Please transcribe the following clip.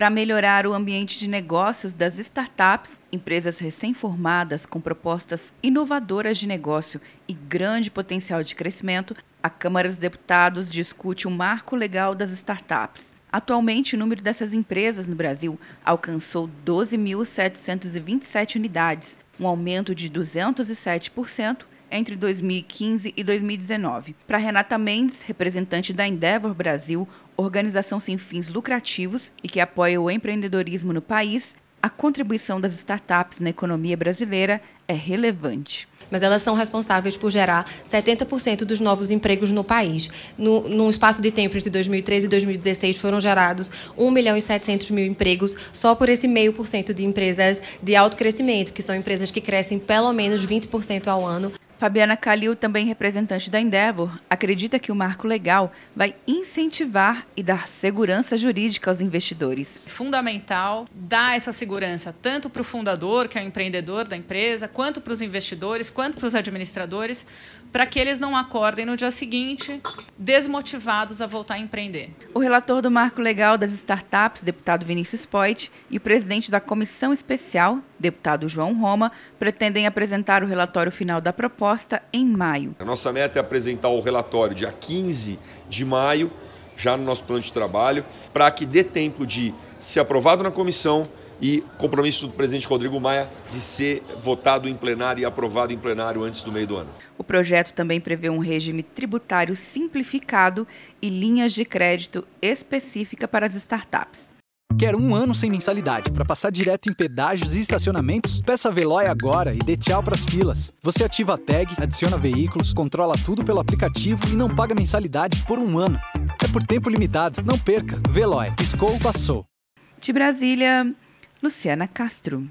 para melhorar o ambiente de negócios das startups, empresas recém-formadas com propostas inovadoras de negócio e grande potencial de crescimento, a Câmara dos Deputados discute o marco legal das startups. Atualmente, o número dessas empresas no Brasil alcançou 12.727 unidades, um aumento de 207% entre 2015 e 2019. Para Renata Mendes, representante da Endeavor Brasil, organização sem fins lucrativos e que apoia o empreendedorismo no país, a contribuição das startups na economia brasileira é relevante. Mas elas são responsáveis por gerar 70% dos novos empregos no país. No, num espaço de tempo entre 2013 e 2016 foram gerados 1 milhão e 700 mil empregos só por esse meio por cento de empresas de alto crescimento, que são empresas que crescem pelo menos 20% ao ano. Fabiana Calil, também representante da Endeavor, acredita que o marco legal vai incentivar e dar segurança jurídica aos investidores. Fundamental dar essa segurança tanto para o fundador, que é o empreendedor da empresa, quanto para os investidores, quanto para os administradores, para que eles não acordem no dia seguinte desmotivados a voltar a empreender. O relator do marco legal das startups, deputado Vinícius Poit, e o presidente da comissão especial, deputado João Roma, pretendem apresentar o relatório final da proposta em maio. A nossa meta é apresentar o relatório dia 15 de maio, já no nosso plano de trabalho, para que dê tempo de ser aprovado na comissão e compromisso do presidente Rodrigo Maia de ser votado em plenário e aprovado em plenário antes do meio do ano. O projeto também prevê um regime tributário simplificado e linhas de crédito específica para as startups. Quer um ano sem mensalidade para passar direto em pedágios e estacionamentos? Peça a Veloy agora e dê tchau para as filas. Você ativa a tag, adiciona veículos, controla tudo pelo aplicativo e não paga mensalidade por um ano. É por tempo limitado. Não perca. Veloy. Piscou, passou. De Brasília, Luciana Castro.